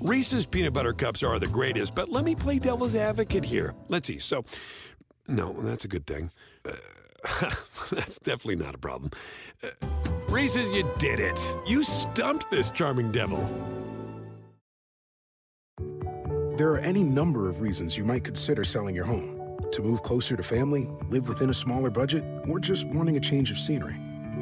Reese's peanut butter cups are the greatest, but let me play devil's advocate here. Let's see. So, no, that's a good thing. Uh, that's definitely not a problem. Uh, Reese's, you did it. You stumped this charming devil. There are any number of reasons you might consider selling your home to move closer to family, live within a smaller budget, or just wanting a change of scenery.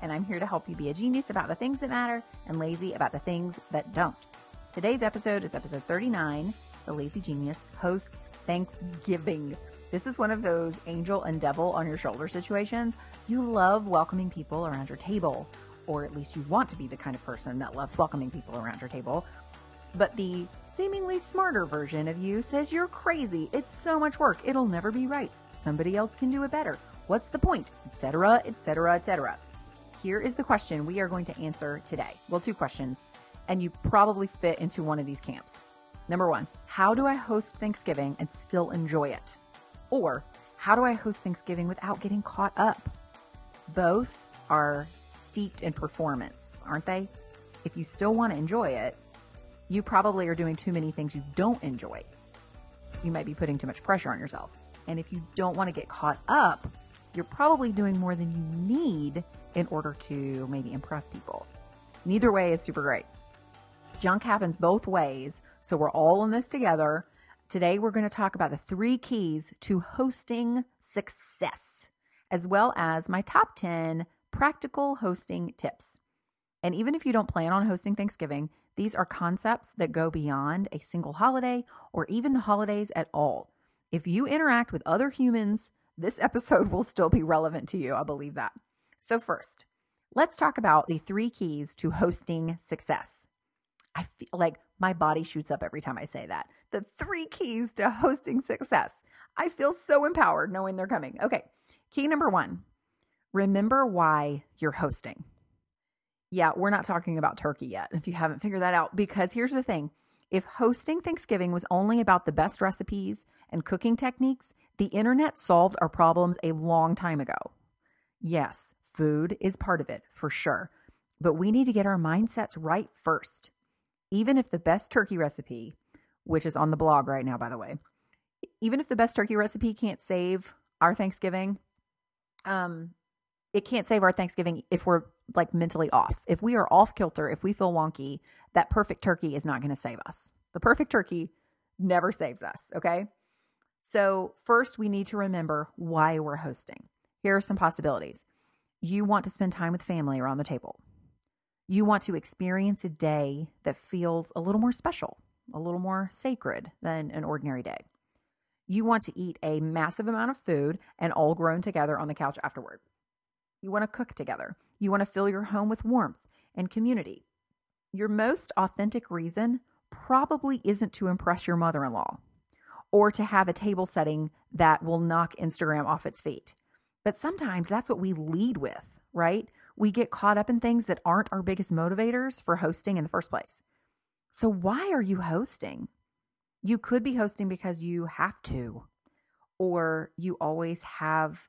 and I'm here to help you be a genius about the things that matter and lazy about the things that don't. Today's episode is episode 39. The Lazy Genius hosts Thanksgiving. This is one of those angel and devil on your shoulder situations. You love welcoming people around your table, or at least you want to be the kind of person that loves welcoming people around your table. But the seemingly smarter version of you says you're crazy. It's so much work. It'll never be right. Somebody else can do it better. What's the point? Etc., etc., etc. Here is the question we are going to answer today. Well, two questions, and you probably fit into one of these camps. Number one, how do I host Thanksgiving and still enjoy it? Or how do I host Thanksgiving without getting caught up? Both are steeped in performance, aren't they? If you still want to enjoy it, you probably are doing too many things you don't enjoy. You might be putting too much pressure on yourself. And if you don't want to get caught up, you're probably doing more than you need in order to maybe impress people. Neither way is super great. Junk happens both ways, so we're all in this together. Today, we're going to talk about the three keys to hosting success, as well as my top 10 practical hosting tips. And even if you don't plan on hosting Thanksgiving, these are concepts that go beyond a single holiday or even the holidays at all. If you interact with other humans, this episode will still be relevant to you. I believe that. So, first, let's talk about the three keys to hosting success. I feel like my body shoots up every time I say that. The three keys to hosting success. I feel so empowered knowing they're coming. Okay, key number one remember why you're hosting. Yeah, we're not talking about turkey yet, if you haven't figured that out, because here's the thing if hosting Thanksgiving was only about the best recipes and cooking techniques, the internet solved our problems a long time ago. Yes, food is part of it for sure, but we need to get our mindsets right first. Even if the best turkey recipe, which is on the blog right now, by the way, even if the best turkey recipe can't save our Thanksgiving, um, it can't save our Thanksgiving if we're like mentally off. If we are off kilter, if we feel wonky, that perfect turkey is not going to save us. The perfect turkey never saves us. Okay. So, first, we need to remember why we're hosting. Here are some possibilities. You want to spend time with family around the table. You want to experience a day that feels a little more special, a little more sacred than an ordinary day. You want to eat a massive amount of food and all grown together on the couch afterward. You want to cook together. You want to fill your home with warmth and community. Your most authentic reason probably isn't to impress your mother in law or to have a table setting that will knock Instagram off its feet. But sometimes that's what we lead with, right? We get caught up in things that aren't our biggest motivators for hosting in the first place. So, why are you hosting? You could be hosting because you have to, or you always have,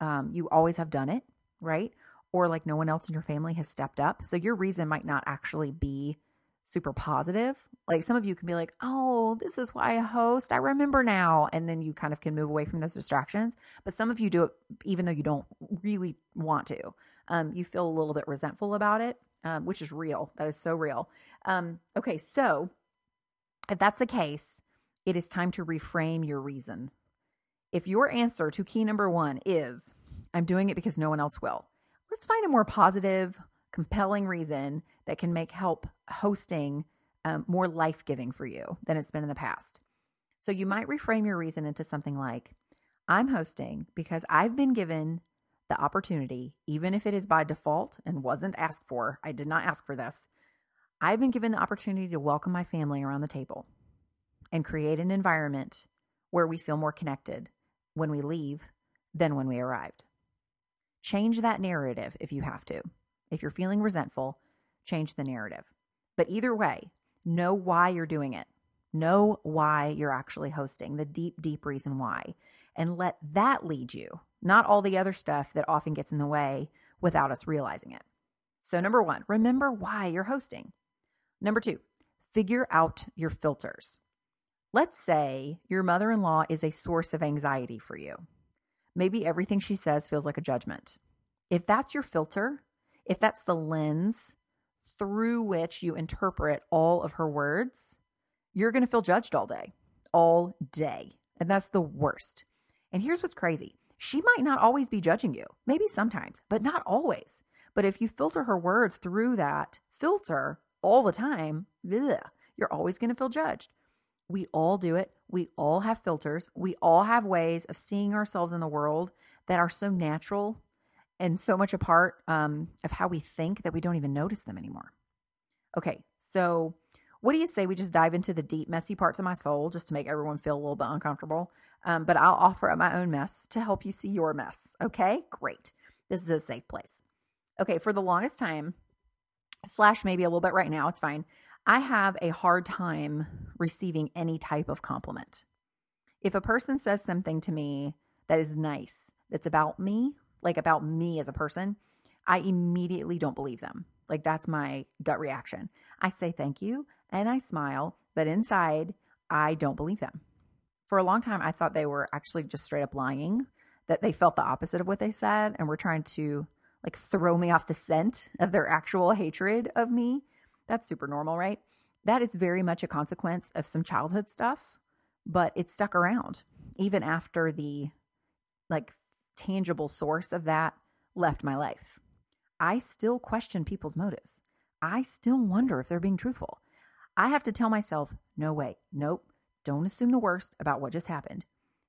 um, you always have done it, right? Or like no one else in your family has stepped up. So your reason might not actually be super positive. Like some of you can be like, oh, this is why I host. I remember now. And then you kind of can move away from those distractions. But some of you do it even though you don't really want to. Um, you feel a little bit resentful about it, um, which is real. That is so real. Um, okay, so if that's the case, it is time to reframe your reason. If your answer to key number one is, I'm doing it because no one else will, let's find a more positive, compelling reason that can make help hosting um, more life giving for you than it's been in the past. So you might reframe your reason into something like, I'm hosting because I've been given the opportunity, even if it is by default and wasn't asked for. I did not ask for this. I've been given the opportunity to welcome my family around the table. and create an environment where we feel more connected when we leave than when we arrived. Change that narrative if you have to. If you're feeling resentful, change the narrative. But either way, know why you're doing it. Know why you're actually hosting, the deep, deep reason why, and let that lead you, not all the other stuff that often gets in the way without us realizing it. So, number one, remember why you're hosting. Number two, figure out your filters. Let's say your mother in law is a source of anxiety for you. Maybe everything she says feels like a judgment. If that's your filter, if that's the lens through which you interpret all of her words, you're going to feel judged all day, all day. And that's the worst. And here's what's crazy she might not always be judging you, maybe sometimes, but not always. But if you filter her words through that filter all the time, you're always going to feel judged. We all do it. We all have filters. We all have ways of seeing ourselves in the world that are so natural and so much a part um, of how we think that we don't even notice them anymore. Okay, so what do you say we just dive into the deep, messy parts of my soul just to make everyone feel a little bit uncomfortable? Um, but I'll offer up my own mess to help you see your mess. Okay, great. This is a safe place. Okay, for the longest time, slash maybe a little bit right now, it's fine. I have a hard time receiving any type of compliment. If a person says something to me that is nice, that's about me, like about me as a person, I immediately don't believe them. Like that's my gut reaction. I say thank you and I smile, but inside, I don't believe them. For a long time, I thought they were actually just straight up lying, that they felt the opposite of what they said and were trying to like throw me off the scent of their actual hatred of me. That's super normal, right? That is very much a consequence of some childhood stuff, but it stuck around even after the like tangible source of that left my life. I still question people's motives. I still wonder if they're being truthful. I have to tell myself, no way, nope, don't assume the worst about what just happened.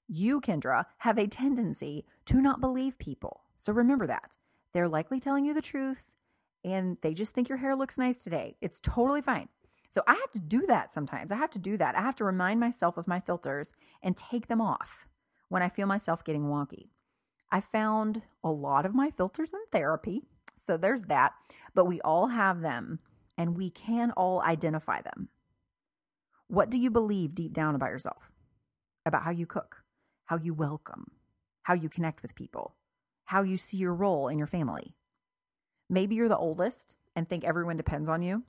You, Kendra, have a tendency to not believe people. So remember that. They're likely telling you the truth and they just think your hair looks nice today. It's totally fine. So I have to do that sometimes. I have to do that. I have to remind myself of my filters and take them off when I feel myself getting wonky. I found a lot of my filters in therapy. So there's that. But we all have them and we can all identify them. What do you believe deep down about yourself? About how you cook, how you welcome, how you connect with people, how you see your role in your family. Maybe you're the oldest and think everyone depends on you.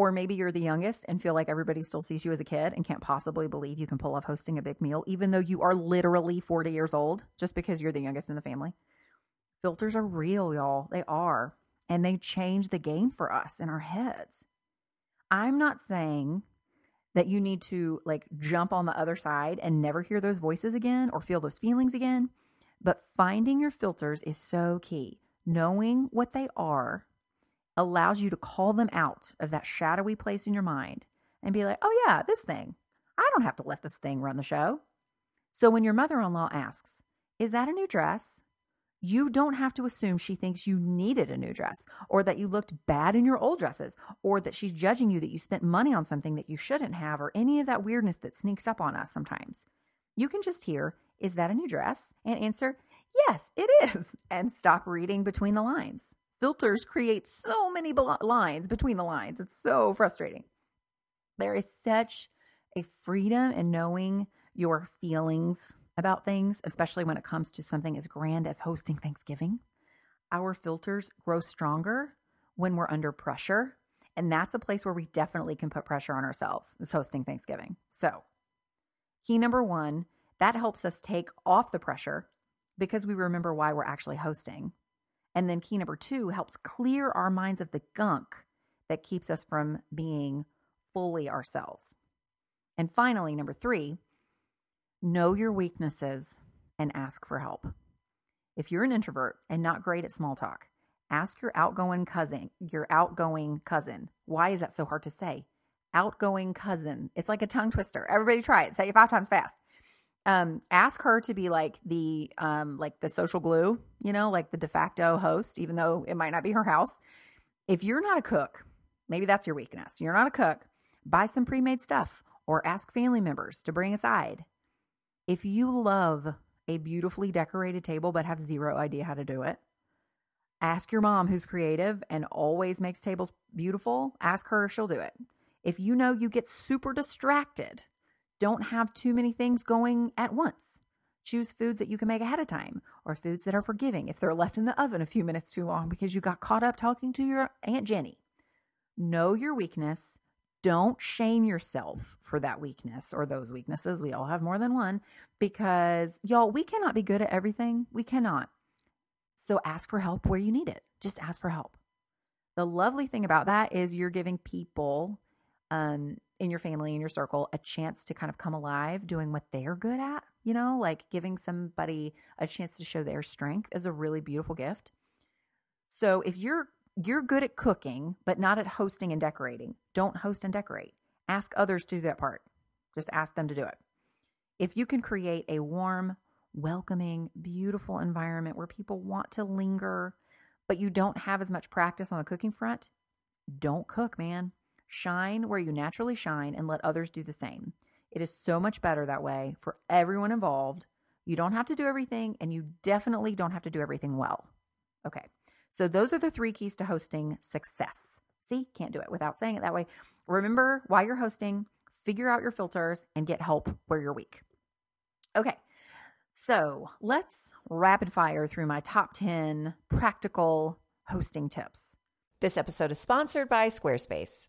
Or maybe you're the youngest and feel like everybody still sees you as a kid and can't possibly believe you can pull off hosting a big meal, even though you are literally 40 years old, just because you're the youngest in the family. Filters are real, y'all. They are. And they change the game for us in our heads. I'm not saying that you need to like jump on the other side and never hear those voices again or feel those feelings again. But finding your filters is so key. Knowing what they are allows you to call them out of that shadowy place in your mind and be like, oh, yeah, this thing. I don't have to let this thing run the show. So when your mother in law asks, is that a new dress? You don't have to assume she thinks you needed a new dress or that you looked bad in your old dresses or that she's judging you that you spent money on something that you shouldn't have or any of that weirdness that sneaks up on us sometimes. You can just hear, Is that a new dress? and answer, Yes, it is, and stop reading between the lines filters create so many lines between the lines. It's so frustrating. There is such a freedom in knowing your feelings about things, especially when it comes to something as grand as hosting Thanksgiving. Our filters grow stronger when we're under pressure. And that's a place where we definitely can put pressure on ourselves, is hosting Thanksgiving. So, key number one, that helps us take off the pressure because we remember why we're actually hosting. And then key number two helps clear our minds of the gunk that keeps us from being fully ourselves. And finally, number three, know your weaknesses and ask for help. If you're an introvert and not great at small talk, ask your outgoing cousin, your outgoing cousin. Why is that so hard to say? Outgoing cousin. It's like a tongue twister. Everybody try it. Say it five times fast um, ask her to be like the um, like the social glue, you know, like the de facto host, even though it might not be her house. If you're not a cook, maybe that's your weakness. You're not a cook. Buy some pre-made stuff or ask family members to bring aside. If you love a beautifully decorated table but have zero idea how to do it, ask your mom who's creative and always makes tables beautiful. Ask her if she'll do it. If you know you get super distracted, don't have too many things going at once. Choose foods that you can make ahead of time or foods that are forgiving if they're left in the oven a few minutes too long because you got caught up talking to your Aunt Jenny. Know your weakness. Don't shame yourself for that weakness or those weaknesses. We all have more than one because, y'all, we cannot be good at everything. We cannot. So ask for help where you need it. Just ask for help. The lovely thing about that is you're giving people um, in your family, in your circle, a chance to kind of come alive doing what they're good at. You know, like giving somebody a chance to show their strength is a really beautiful gift. So if you're you're good at cooking, but not at hosting and decorating, don't host and decorate. Ask others to do that part. Just ask them to do it. If you can create a warm, welcoming, beautiful environment where people want to linger, but you don't have as much practice on the cooking front, don't cook, man. Shine where you naturally shine and let others do the same. It is so much better that way for everyone involved. You don't have to do everything, and you definitely don't have to do everything well. Okay, so those are the three keys to hosting success. See, can't do it without saying it that way. Remember, while you're hosting, figure out your filters and get help where you're weak. Okay, so let's rapid fire through my top 10 practical hosting tips. This episode is sponsored by Squarespace.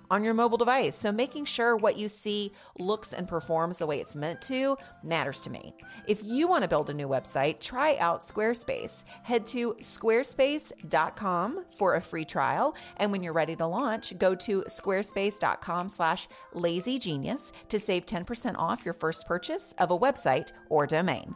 on your mobile device. So making sure what you see looks and performs the way it's meant to matters to me. If you want to build a new website, try out Squarespace. Head to squarespace.com for a free trial. And when you're ready to launch, go to squarespace.com slash lazygenius to save 10% off your first purchase of a website or domain.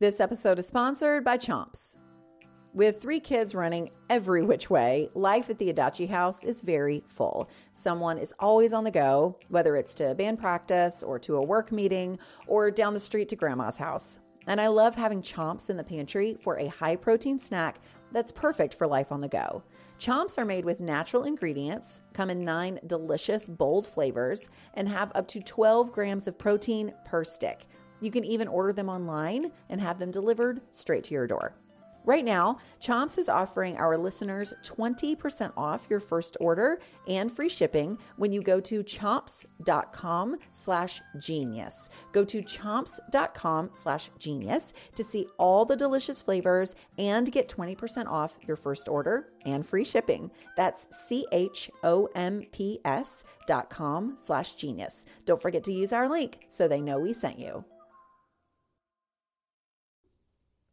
This episode is sponsored by Chomps. With three kids running every which way, life at the Adachi house is very full. Someone is always on the go, whether it's to band practice or to a work meeting or down the street to grandma's house. And I love having Chomps in the pantry for a high protein snack that's perfect for life on the go. Chomps are made with natural ingredients, come in nine delicious, bold flavors, and have up to 12 grams of protein per stick. You can even order them online and have them delivered straight to your door. Right now, Chomps is offering our listeners 20% off your first order and free shipping when you go to chomps.com slash genius. Go to chomps.com slash genius to see all the delicious flavors and get 20% off your first order and free shipping. That's C-H-O-M-P-S dot com slash genius. Don't forget to use our link so they know we sent you.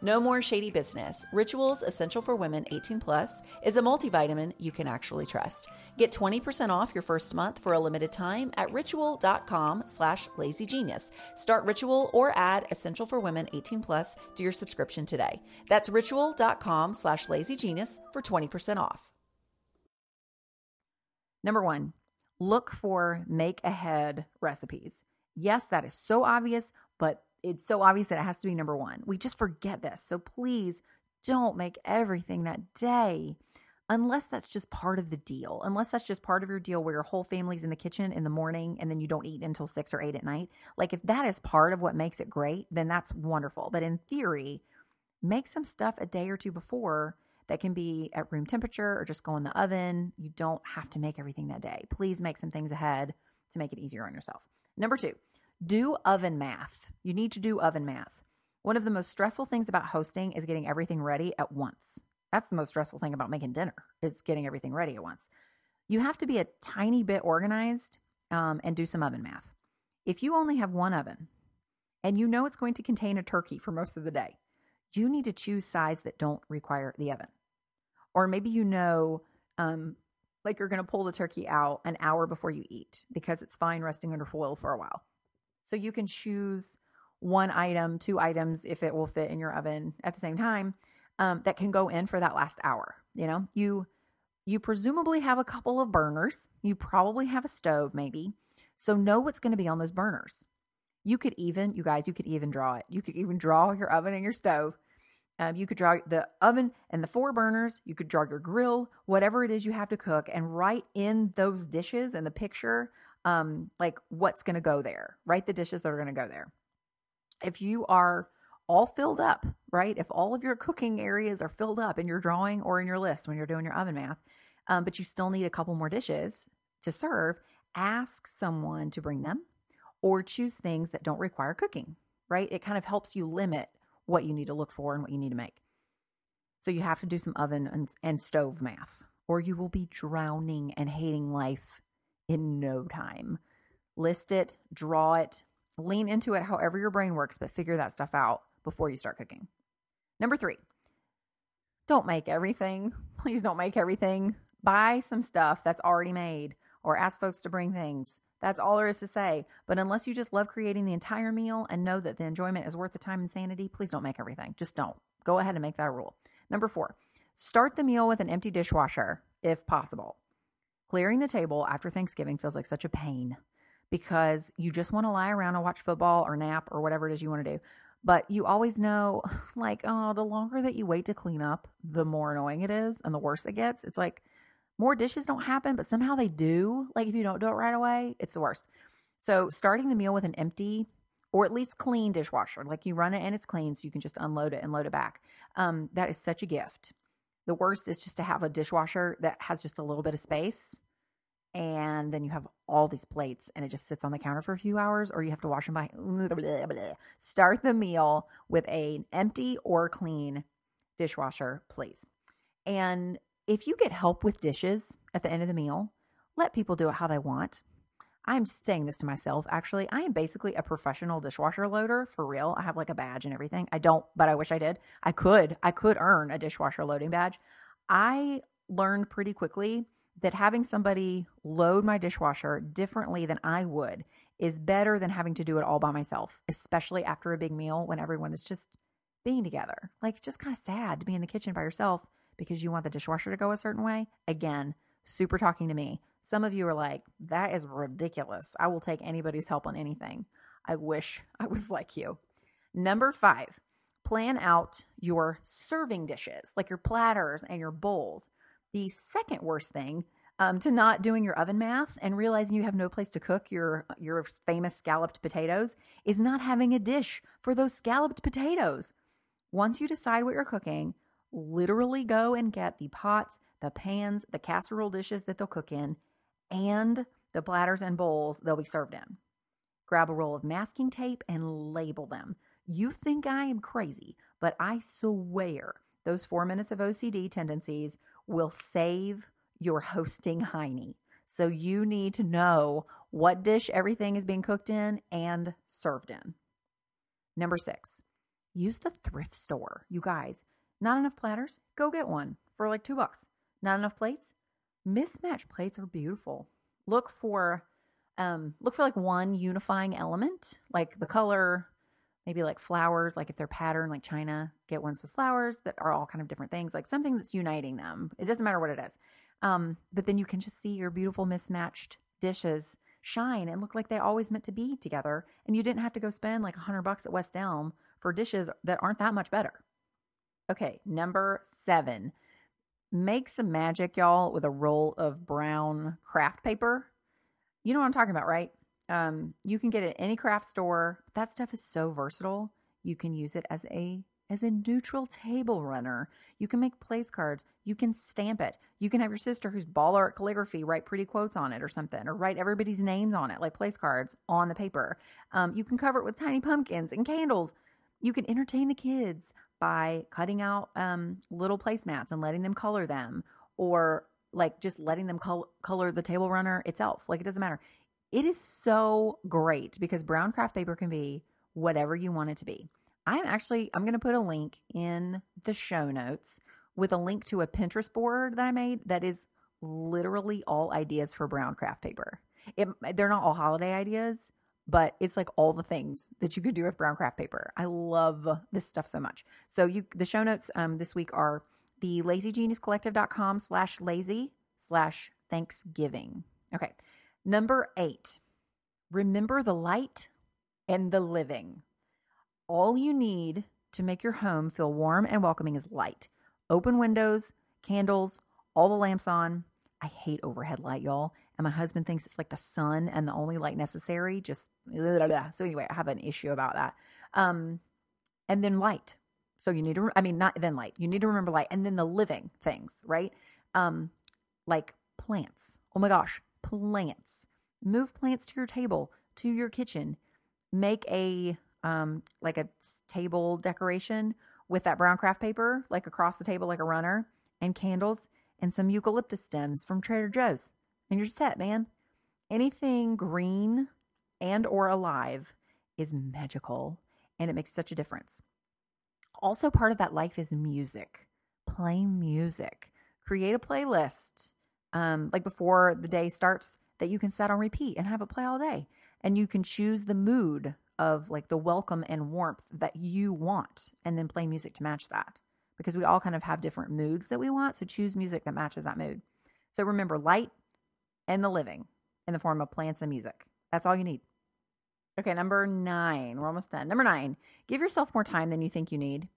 No more shady business. Rituals Essential for Women 18 Plus is a multivitamin you can actually trust. Get 20% off your first month for a limited time at ritual.com slash lazygenius. Start Ritual or add Essential for Women 18 Plus to your subscription today. That's ritual.com slash lazygenius for 20% off. Number one, look for make ahead recipes. Yes, that is so obvious, but it's so obvious that it has to be number one. We just forget this. So please don't make everything that day unless that's just part of the deal. Unless that's just part of your deal where your whole family's in the kitchen in the morning and then you don't eat until six or eight at night. Like if that is part of what makes it great, then that's wonderful. But in theory, make some stuff a day or two before that can be at room temperature or just go in the oven. You don't have to make everything that day. Please make some things ahead to make it easier on yourself. Number two, do oven math. You need to do oven math. One of the most stressful things about hosting is getting everything ready at once. That's the most stressful thing about making dinner is getting everything ready at once. You have to be a tiny bit organized um, and do some oven math. If you only have one oven and you know it's going to contain a turkey for most of the day, you need to choose sides that don't require the oven. Or maybe you know, um, like you're going to pull the turkey out an hour before you eat because it's fine resting under foil for a while. So you can choose one item, two items, if it will fit in your oven at the same time, um, that can go in for that last hour. You know, you you presumably have a couple of burners. You probably have a stove, maybe. So know what's going to be on those burners. You could even, you guys, you could even draw it. You could even draw your oven and your stove. Um, you could draw the oven and the four burners. You could draw your grill, whatever it is you have to cook, and write in those dishes in the picture um, like what's going to go there. right? the dishes that are going to go there. If you are all filled up, right? If all of your cooking areas are filled up in your drawing or in your list when you're doing your oven math, um, but you still need a couple more dishes to serve, ask someone to bring them or choose things that don't require cooking, right? It kind of helps you limit what you need to look for and what you need to make. So you have to do some oven and, and stove math, or you will be drowning and hating life in no time. List it, draw it, lean into it however your brain works, but figure that stuff out before you start cooking. Number three, don't make everything. Please don't make everything. Buy some stuff that's already made or ask folks to bring things. That's all there is to say. But unless you just love creating the entire meal and know that the enjoyment is worth the time and sanity, please don't make everything. Just don't. Go ahead and make that rule. Number four, start the meal with an empty dishwasher if possible. Clearing the table after Thanksgiving feels like such a pain because you just want to lie around and watch football or nap or whatever it is you want to do. But you always know, like, oh, the longer that you wait to clean up, the more annoying it is and the worse it gets. It's like more dishes don't happen, but somehow they do. Like, if you don't do it right away, it's the worst. So, starting the meal with an empty or at least clean dishwasher, like you run it and it's clean, so you can just unload it and load it back. Um, that is such a gift. The worst is just to have a dishwasher that has just a little bit of space and then you have all these plates and it just sits on the counter for a few hours or you have to wash them by start the meal with a empty or clean dishwasher please. And if you get help with dishes at the end of the meal let people do it how they want i'm saying this to myself actually i am basically a professional dishwasher loader for real i have like a badge and everything i don't but i wish i did i could i could earn a dishwasher loading badge i learned pretty quickly that having somebody load my dishwasher differently than I would is better than having to do it all by myself, especially after a big meal when everyone is just being together. Like, it's just kind of sad to be in the kitchen by yourself because you want the dishwasher to go a certain way. Again, super talking to me. Some of you are like, that is ridiculous. I will take anybody's help on anything. I wish I was like you. Number five, plan out your serving dishes, like your platters and your bowls. The second worst thing um, to not doing your oven math and realizing you have no place to cook your your famous scalloped potatoes is not having a dish for those scalloped potatoes. Once you decide what you're cooking, literally go and get the pots, the pans, the casserole dishes that they'll cook in, and the platters and bowls they'll be served in. Grab a roll of masking tape and label them. You think I am crazy, but I swear those four minutes of OCD tendencies will save your hosting hiney. So you need to know what dish everything is being cooked in and served in. Number six, use the thrift store. You guys, not enough platters? Go get one for like two bucks. Not enough plates? Mismatched plates are beautiful. Look for um look for like one unifying element, like the color, maybe like flowers, like if they're patterned like China, get ones with flowers that are all kind of different things, like something that's uniting them. It doesn't matter what it is. Um, but then you can just see your beautiful mismatched dishes shine and look like they always meant to be together. And you didn't have to go spend like a hundred bucks at West Elm for dishes that aren't that much better. Okay, number seven. Make some magic, y'all, with a roll of brown craft paper. You know what I'm talking about, right? Um, you can get it at any craft store. That stuff is so versatile. You can use it as a as a neutral table runner. You can make place cards. You can stamp it. You can have your sister who's baller at calligraphy write pretty quotes on it or something, or write everybody's names on it, like place cards on the paper. Um, you can cover it with tiny pumpkins and candles. You can entertain the kids by cutting out um, little placemats and letting them color them, or like just letting them col- color the table runner itself. Like it doesn't matter. It is so great because brown craft paper can be whatever you want it to be. I'm actually I'm going to put a link in the show notes with a link to a Pinterest board that I made that is literally all ideas for brown craft paper. It, they're not all holiday ideas, but it's like all the things that you could do with brown craft paper. I love this stuff so much. So you the show notes um, this week are the lazygeniuscollective.com slash lazy slash Thanksgiving. Okay. Number eight, remember the light and the living. All you need to make your home feel warm and welcoming is light. Open windows, candles, all the lamps on. I hate overhead light, y'all. And my husband thinks it's like the sun and the only light necessary. Just blah, blah, blah. so anyway, I have an issue about that. Um, and then light. So you need to, I mean, not then light. You need to remember light, and then the living things, right? Um, like plants. Oh my gosh, plants. Move plants to your table, to your kitchen. Make a um, like a table decoration with that brown craft paper, like across the table, like a runner, and candles and some eucalyptus stems from Trader Joe's. And you're set, man. Anything green and or alive is magical and it makes such a difference. Also, part of that life is music. Play music. Create a playlist, um, like before the day starts, that you can set on repeat and have it play all day. And you can choose the mood of like the welcome and warmth that you want and then play music to match that because we all kind of have different moods that we want so choose music that matches that mood so remember light and the living in the form of plants and music. That's all you need. Okay number nine. We're almost done. Number nine give yourself more time than you think you need.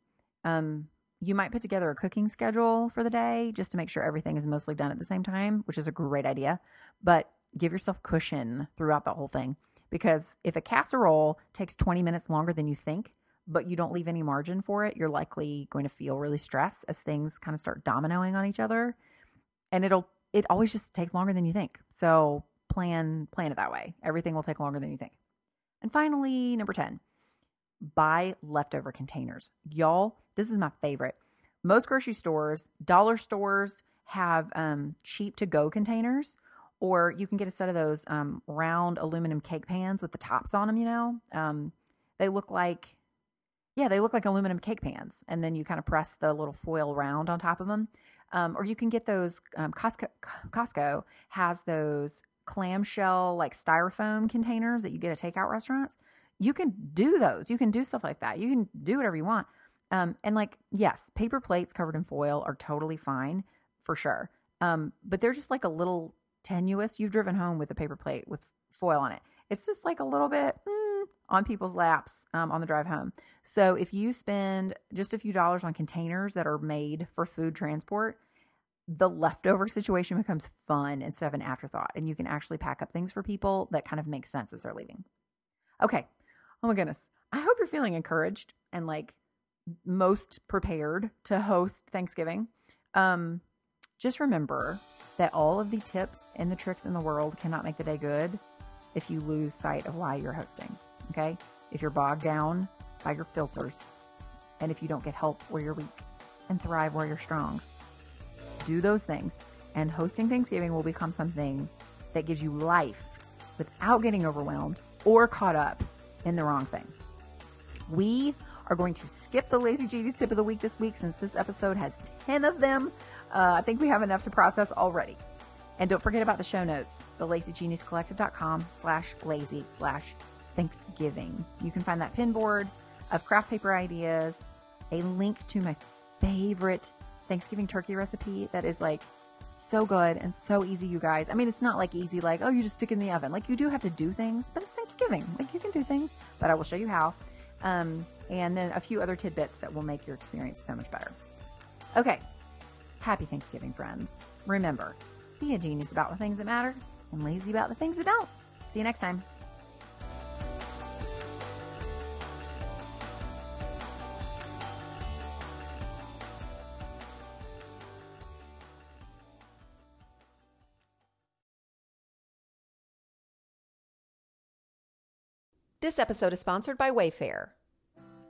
Um you might put together a cooking schedule for the day just to make sure everything is mostly done at the same time which is a great idea. But give yourself cushion throughout the whole thing because if a casserole takes 20 minutes longer than you think, but you don't leave any margin for it, you're likely going to feel really stressed as things kind of start dominoing on each other. And it'll, it always just takes longer than you think. So plan, plan it that way. Everything will take longer than you think. And finally, number 10, buy leftover containers. Y'all, this is my favorite. Most grocery stores, dollar stores have um, cheap to go containers or you can get a set of those um, round aluminum cake pans with the tops on them. You know, um, they look like, yeah, they look like aluminum cake pans, and then you kind of press the little foil round on top of them. Um, or you can get those. Um, Costco, Costco has those clamshell like styrofoam containers that you get at takeout restaurants. You can do those. You can do stuff like that. You can do whatever you want. Um, and like, yes, paper plates covered in foil are totally fine for sure. Um, but they're just like a little tenuous. You've driven home with a paper plate with foil on it. It's just like a little bit mm, on people's laps um, on the drive home. So if you spend just a few dollars on containers that are made for food transport, the leftover situation becomes fun instead of an afterthought. And you can actually pack up things for people that kind of make sense as they're leaving. Okay. Oh my goodness. I hope you're feeling encouraged and like most prepared to host Thanksgiving, um, just remember that all of the tips and the tricks in the world cannot make the day good if you lose sight of why you're hosting. Okay. If you're bogged down by your filters and if you don't get help where you're weak and thrive where you're strong, do those things. And hosting Thanksgiving will become something that gives you life without getting overwhelmed or caught up in the wrong thing. We are going to skip the Lazy Genius tip of the week this week since this episode has 10 of them. Uh, I think we have enough to process already. And don't forget about the show notes, the lazygeniuscollective.com slash lazy slash Thanksgiving. You can find that pin board of craft paper ideas, a link to my favorite Thanksgiving turkey recipe that is like so good and so easy, you guys. I mean, it's not like easy, like, oh, you just stick in the oven. Like, you do have to do things, but it's Thanksgiving. Like, you can do things, but I will show you how. Um, and then a few other tidbits that will make your experience so much better. Okay. Happy Thanksgiving, friends. Remember, be a genius about the things that matter and lazy about the things that don't. See you next time. This episode is sponsored by Wayfair.